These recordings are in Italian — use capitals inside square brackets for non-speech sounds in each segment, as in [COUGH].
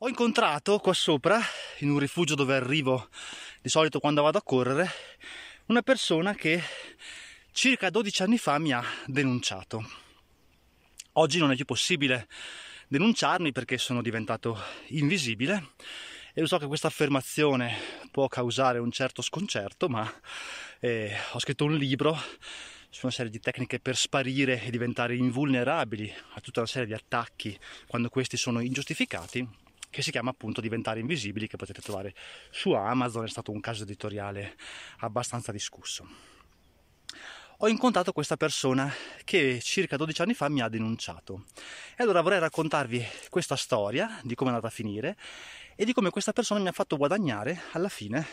Ho incontrato qua sopra, in un rifugio dove arrivo di solito quando vado a correre, una persona che circa 12 anni fa mi ha denunciato. Oggi non è più possibile denunciarmi perché sono diventato invisibile e lo so che questa affermazione può causare un certo sconcerto, ma eh, ho scritto un libro su una serie di tecniche per sparire e diventare invulnerabili a tutta una serie di attacchi quando questi sono ingiustificati che si chiama appunto Diventare invisibili, che potete trovare su Amazon, è stato un caso editoriale abbastanza discusso. Ho incontrato questa persona che circa 12 anni fa mi ha denunciato. E allora vorrei raccontarvi questa storia di come è andata a finire e di come questa persona mi ha fatto guadagnare alla fine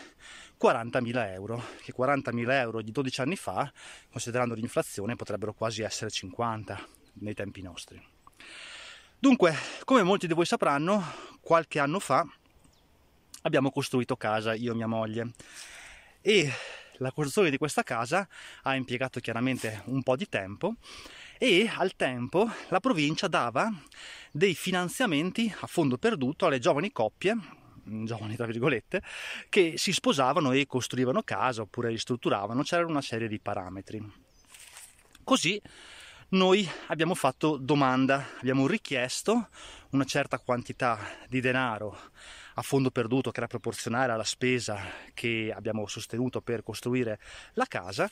40.000 euro, che 40.000 euro di 12 anni fa, considerando l'inflazione, potrebbero quasi essere 50 nei tempi nostri. Dunque, come molti di voi sapranno, qualche anno fa abbiamo costruito casa, io e mia moglie, e la costruzione di questa casa ha impiegato chiaramente un po' di tempo e al tempo la provincia dava dei finanziamenti a fondo perduto alle giovani coppie giovani tra virgolette, che si sposavano e costruivano casa oppure ristrutturavano, c'era una serie di parametri. Così noi abbiamo fatto domanda, abbiamo richiesto una certa quantità di denaro a fondo perduto che era proporzionale alla spesa che abbiamo sostenuto per costruire la casa,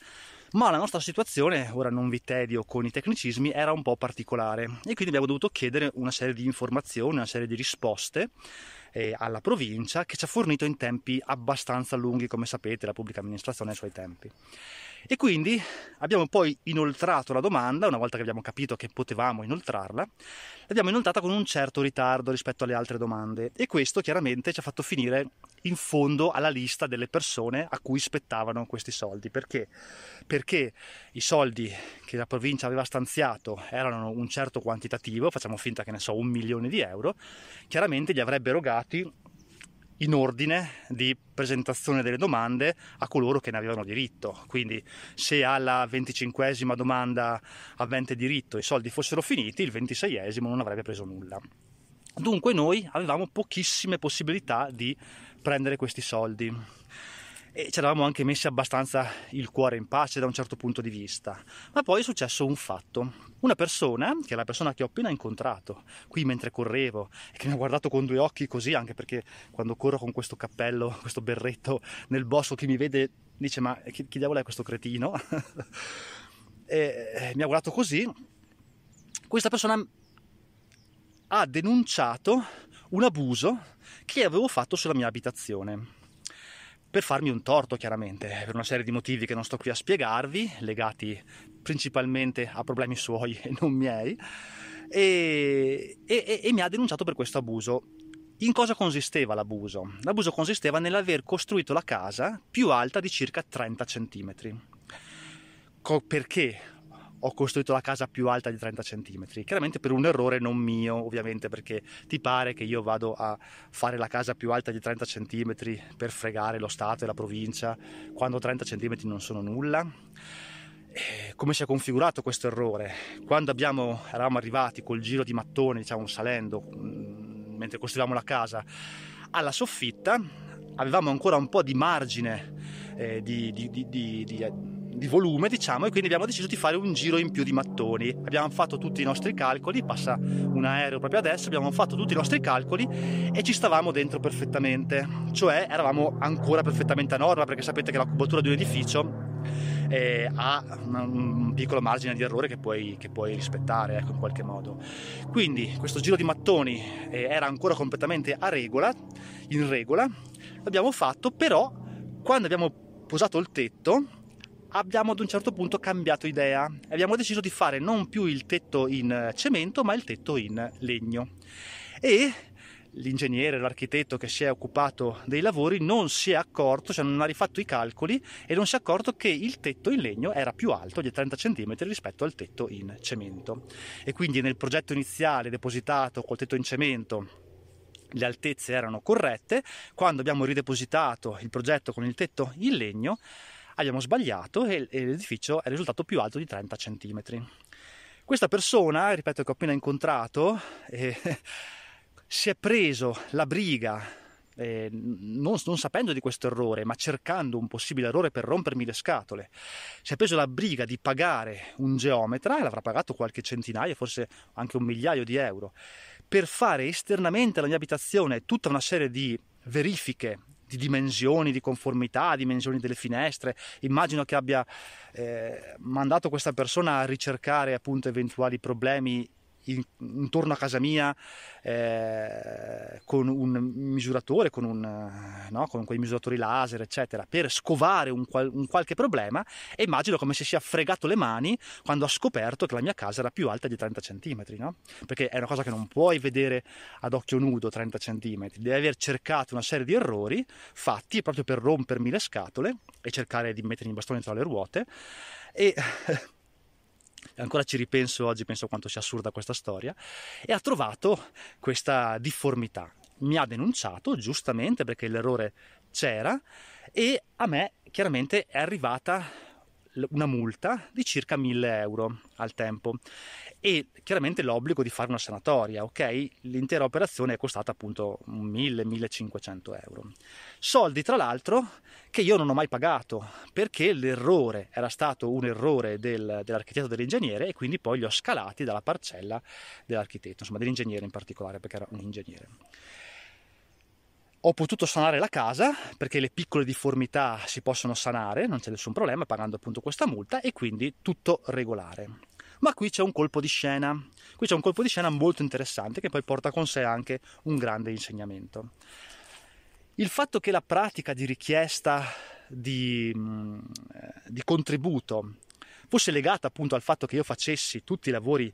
ma la nostra situazione, ora non vi tedio con i tecnicismi, era un po' particolare e quindi abbiamo dovuto chiedere una serie di informazioni, una serie di risposte eh, alla provincia che ci ha fornito in tempi abbastanza lunghi, come sapete la pubblica amministrazione ha i suoi tempi. E quindi abbiamo poi inoltrato la domanda, una volta che abbiamo capito che potevamo inoltrarla, l'abbiamo inoltrata con un certo ritardo rispetto alle altre domande e questo chiaramente ci ha fatto finire in fondo alla lista delle persone a cui spettavano questi soldi. Perché? Perché i soldi che la provincia aveva stanziato erano un certo quantitativo, facciamo finta che ne so, un milione di euro, chiaramente li avrebbe erogati in ordine di presentazione delle domande a coloro che ne avevano diritto. Quindi se alla venticinquesima domanda avente diritto i soldi fossero finiti, il ventiseiesimo non avrebbe preso nulla. Dunque noi avevamo pochissime possibilità di prendere questi soldi e ci eravamo anche messi abbastanza il cuore in pace da un certo punto di vista. Ma poi è successo un fatto. Una persona, che è la persona che ho appena incontrato qui mentre correvo e che mi ha guardato con due occhi così, anche perché quando corro con questo cappello, questo berretto nel bosco, chi mi vede dice ma chi, chi diavolo è questo cretino? [LAUGHS] e mi ha guardato così. Questa persona ha denunciato un abuso che avevo fatto sulla mia abitazione per farmi un torto chiaramente, per una serie di motivi che non sto qui a spiegarvi, legati principalmente a problemi suoi e non miei, e, e, e mi ha denunciato per questo abuso. In cosa consisteva l'abuso? L'abuso consisteva nell'aver costruito la casa più alta di circa 30 cm. perché ho costruito la casa più alta di 30 cm. Chiaramente per un errore non mio, ovviamente, perché ti pare che io vado a fare la casa più alta di 30 cm per fregare lo Stato e la provincia quando 30 cm non sono nulla? Come si è configurato questo errore? Quando abbiamo, eravamo arrivati col giro di mattoni, diciamo salendo, mm, mentre costruivamo la casa, alla soffitta, avevamo ancora un po' di margine eh, di, di, di, di di volume, diciamo, e quindi abbiamo deciso di fare un giro in più di mattoni. Abbiamo fatto tutti i nostri calcoli, passa un aereo proprio adesso, abbiamo fatto tutti i nostri calcoli e ci stavamo dentro perfettamente, cioè eravamo ancora perfettamente a norma perché sapete che la cubatura di un edificio eh, ha un piccolo margine di errore che puoi, che puoi rispettare ecco, in qualche modo. Quindi questo giro di mattoni eh, era ancora completamente a regola, in regola, l'abbiamo fatto, però quando abbiamo posato il tetto abbiamo ad un certo punto cambiato idea. E abbiamo deciso di fare non più il tetto in cemento ma il tetto in legno. E l'ingegnere, l'architetto che si è occupato dei lavori non si è accorto, cioè non ha rifatto i calcoli e non si è accorto che il tetto in legno era più alto di 30 cm rispetto al tetto in cemento. E quindi nel progetto iniziale depositato col tetto in cemento le altezze erano corrette, quando abbiamo ridepositato il progetto con il tetto in legno abbiamo sbagliato e, l'edificio è risultato più alto di 30 cm. Questa persona, ripeto che ho appena incontrato, eh, [LAUGHS] si è preso la briga eh, non, non, sapendo di questo errore, ma cercando un possibile errore per rompermi le scatole, si è preso la briga di pagare un geometra, e l'avrà pagato qualche centinaio, forse anche un migliaio di euro, per fare esternamente alla mia abitazione tutta una serie di verifiche di dimensioni, di conformità, dimensioni delle finestre. Immagino che abbia eh, mandato questa persona a ricercare appunto eventuali problemi in, intorno a casa mia eh, con un misuratore, con, un, no, con, quei misuratori laser, eccetera, per scovare un, qual, un, qualche problema e immagino come se sia fregato le mani quando ha scoperto che la mia casa era più alta di 30 cm, no? perché è una cosa che non puoi vedere ad occhio nudo 30 cm, devi aver cercato una serie di errori fatti proprio per rompermi le scatole e cercare di mettermi i bastoni tra le ruote e ancora ci ripenso oggi, penso quanto sia assurda questa storia, e ha trovato questa difformità. Mi ha denunciato giustamente perché l'errore c'era e a me chiaramente è arrivata una multa di circa 1000 euro al tempo e chiaramente l'obbligo di fare una sanatoria, ok? L'intera operazione è costata appunto 1000-1500 euro. Soldi tra l'altro che io non ho mai pagato perché l'errore era stato un errore del, dell'architetto dell'ingegnere e quindi poi li ho scalati dalla parcella dell'architetto, insomma dell'ingegnere in particolare perché era un ingegnere ho potuto sanare la casa perché le piccole difformità si possono sanare, non c'è nessun problema pagando appunto questa multa e quindi tutto regolare. Ma qui c'è un colpo di scena, qui c'è un colpo di scena molto interessante che poi porta con sé anche un grande insegnamento. Il fatto che la pratica di richiesta di, mm, di contributo fosse legata appunto al fatto che io facessi tutti i lavori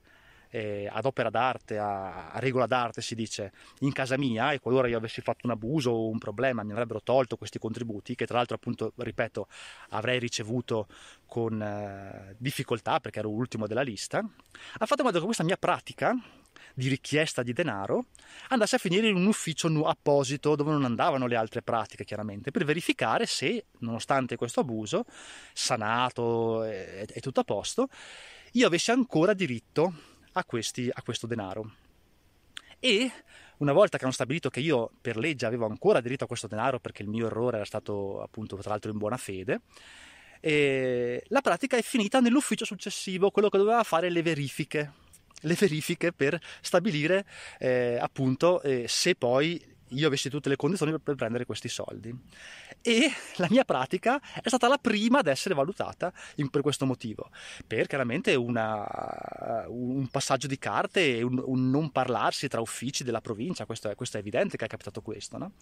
eh, ad opera d'arte, a, a, regola d'arte si dice, in casa mia e qualora io avessi fatto un abuso o un problema mi avrebbero tolto questi contributi che tra l'altro appunto, ripeto, avrei ricevuto con eh, difficoltà perché ero l'ultimo della lista, ha fatto in modo che questa mia pratica di richiesta di denaro andasse a finire in un ufficio apposito dove non andavano le altre pratiche chiaramente per verificare se nonostante questo abuso sanato e, tutto a posto io avessi ancora diritto a, questi, a questo denaro. E una volta che hanno stabilito che io per legge avevo ancora diritto a questo denaro perché il mio errore era stato appunto tra l'altro in buona fede, la pratica è finita nell'ufficio successivo, quello che doveva fare le verifiche, le verifiche per stabilire eh, appunto eh, se poi io avessi tutte le condizioni per prendere questi soldi. E la mia pratica è stata la prima ad essere valutata in, per questo motivo, per chiaramente una, un passaggio di carte e un, un, non parlarsi tra uffici della provincia, questo è, questo è evidente che è capitato questo. No?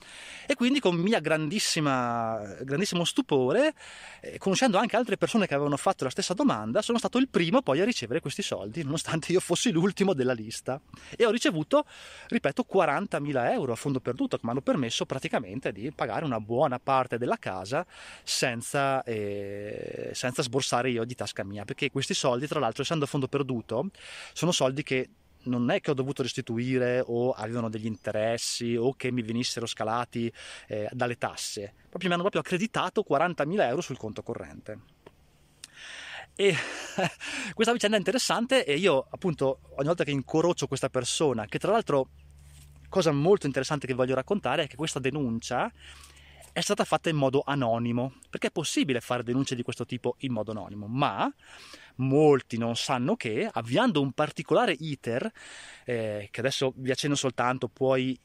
E quindi con mia grandissimo stupore, eh, conoscendo anche altre persone che avevano fatto la stessa domanda, sono stato il primo poi a ricevere questi soldi, nonostante io fossi l'ultimo della lista. E ho ricevuto, ripeto, 40.000 euro a fondo perduto, che mi hanno permesso praticamente di pagare una buona parte della casa senza, eh, senza sborsare io di tasca mia, perché questi soldi, tra l'altro, essendo a fondo perduto, sono soldi che non è che ho dovuto restituire o avevano degli interessi o che mi venissero scalati eh, dalle tasse, proprio mi hanno proprio accreditato 40.000 euro sul conto corrente. E [LAUGHS] questa vicenda è interessante e io appunto ogni volta che incorocio questa persona, che tra l'altro cosa molto interessante che voglio raccontare è che questa denuncia è stata fatta in modo anonimo, perché è possibile fare denunce di questo tipo in modo anonimo, ma molti non sanno che avviando un particolare iter, eh, che adesso vi accenno soltanto, puoi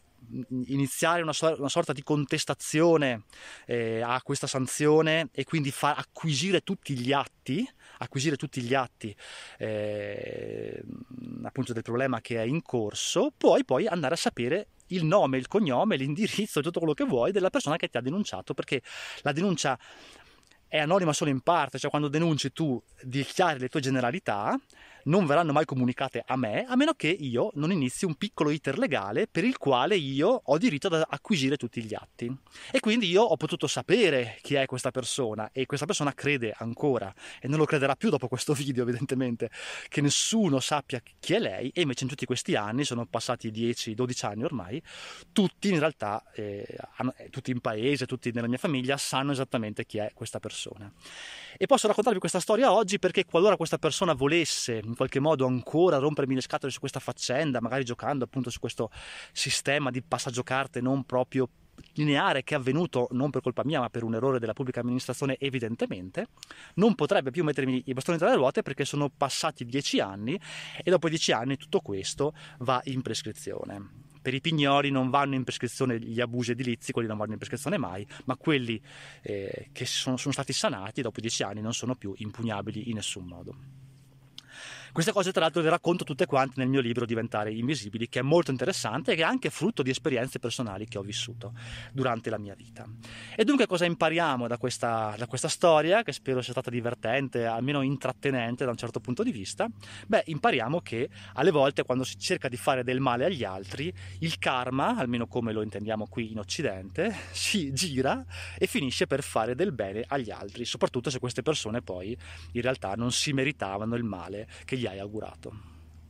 iniziare una, una, sorta di contestazione eh, a questa sanzione e quindi far acquisire tutti gli atti, acquisire tutti gli atti eh, appunto del problema che è in corso, puoi poi andare a sapere il nome, il cognome, l'indirizzo, tutto quello che vuoi della persona che ti ha denunciato, perché la denuncia è anonima solo in parte, cioè quando denunci tu dichiari le tue generalità, non verranno mai comunicate a me a meno che io non inizi un piccolo iter legale per il quale io ho diritto ad acquisire tutti gli atti. E quindi io ho potuto sapere chi è questa persona e questa persona crede ancora e non lo crederà più dopo questo [LAUGHS] video evidentemente che nessuno sappia chi è lei e invece in tutti questi anni, sono passati 10-12 anni ormai, tutti in realtà, eh, eh, tutti in paese, tutti nella mia famiglia sanno esattamente chi è questa persona. E posso raccontarvi questa storia oggi perché qualora questa persona volesse in qualche modo ancora rompermi le scatole su questa faccenda, magari giocando appunto su questo sistema di passaggio carte non proprio lineare che è avvenuto non per colpa mia ma per un errore della pubblica amministrazione evidentemente, non potrebbe più mettermi i bastoni tra le ruote perché sono passati dieci anni e dopo dieci anni tutto questo va in prescrizione. Per i pignori non vanno in prescrizione gli abusi edilizi, quelli non vanno in prescrizione mai, ma quelli eh, che sono, sono stati sanati dopo dieci anni non sono più impugnabili in nessun modo. Queste cose tra l'altro le racconto tutte quante nel mio libro Diventare Invisibili, che è molto interessante e che è anche frutto di esperienze personali che ho vissuto durante la mia vita. E dunque cosa impariamo da questa, da questa storia, che spero sia stata divertente, almeno intrattenente da un certo punto di vista? Beh, impariamo che alle volte quando si cerca di fare del male agli altri, il karma, almeno come lo intendiamo qui in Occidente, [LAUGHS] si gira e finisce per fare del bene agli altri, soprattutto se queste persone poi in realtà non si meritavano il male che gli hai augurato.